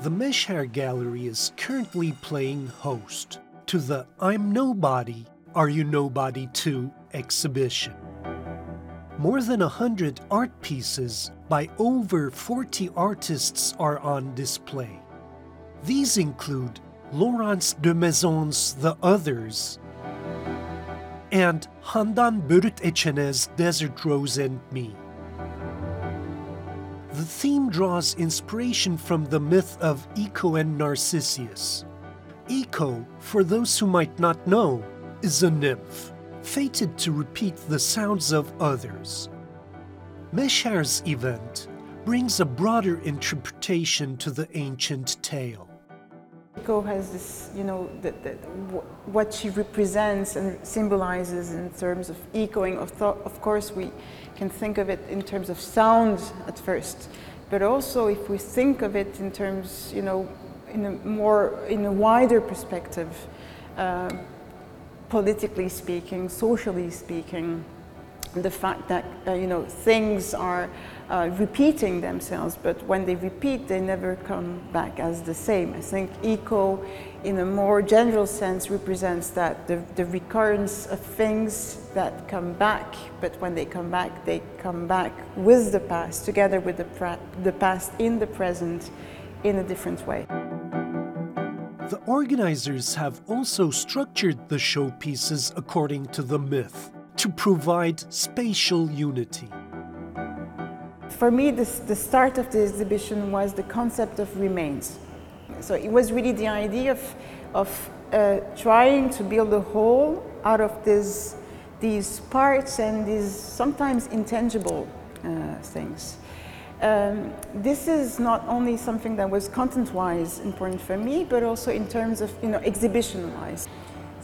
The Meşher Gallery is currently playing host to the I'm Nobody, Are You Nobody Too exhibition. More than a hundred art pieces by over 40 artists are on display. These include Laurence de Maison's The Others and Handan Börüteçene's Desert Rose and Me. The theme draws inspiration from the myth of Echo and Narcissus. Echo, for those who might not know, is a nymph, fated to repeat the sounds of others. Meşher's event brings a broader interpretation to the ancient tale. Echo has this, you know, the, the, what she represents and symbolizes in terms of echoing. Of, thought, of course, we can think of it in terms of sound at first, but also if we think of it in terms, you know, in a more, in a wider perspective, uh, politically speaking, socially speaking, the fact that, uh, you know, things are uh, repeating themselves, but when they repeat, they never come back as the same. I think Echo, in a more general sense, represents that the, the recurrence of things that come back, but when they come back, they come back with the past, together with the, the past in the present, in a different way. The organizers have also structured the showpieces according to the myth to provide spatial unity. For me, this, the start of the exhibition was the concept of remains. So it was really the idea of, of uh, trying to build a whole out of this, these parts and these sometimes intangible uh, things. Um, this is not only something that was content-wise important for me, but also in terms of you know exhibition-wise.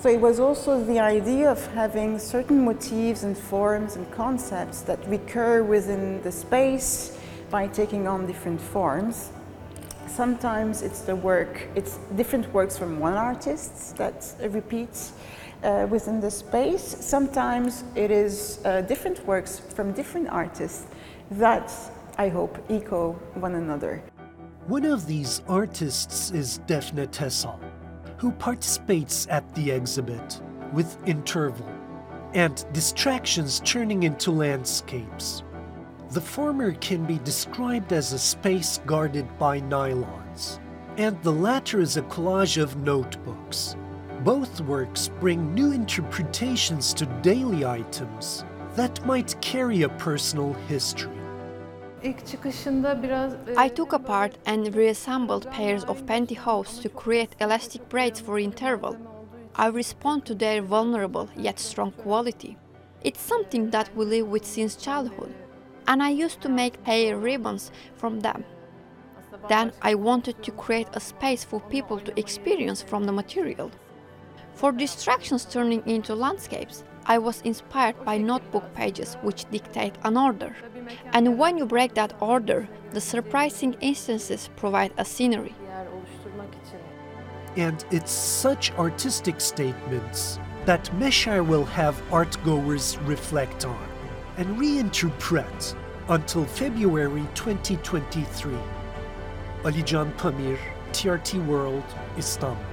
So it was also the idea of having certain motifs and forms and concepts that recur within the space by taking on different forms. Sometimes it's the work, it's different works from one artist that repeats uh, within the space. Sometimes it is uh, different works from different artists that, I hope, echo one another. One of these artists is Defne Tesal who participates at the exhibit with interval and distractions turning into landscapes. The former can be described as a space guarded by nylons, and the latter is a collage of notebooks. Both works bring new interpretations to daily items that might carry a personal history. I took apart and reassembled pairs of pantyhose to create elastic braids for interval. I respond to their vulnerable yet strong quality. It's something that we live with since childhood, and I used to make hair ribbons from them. Then I wanted to create a space for people to experience from the material. For distractions turning into landscapes, I was inspired by notebook pages which dictate an order. And when you break that order, the surprising instances provide a scenery. And it's such artistic statements that Meşher will have art-goers reflect on and reinterpret until February 2023. Alican Pamir, TRT World, Istanbul.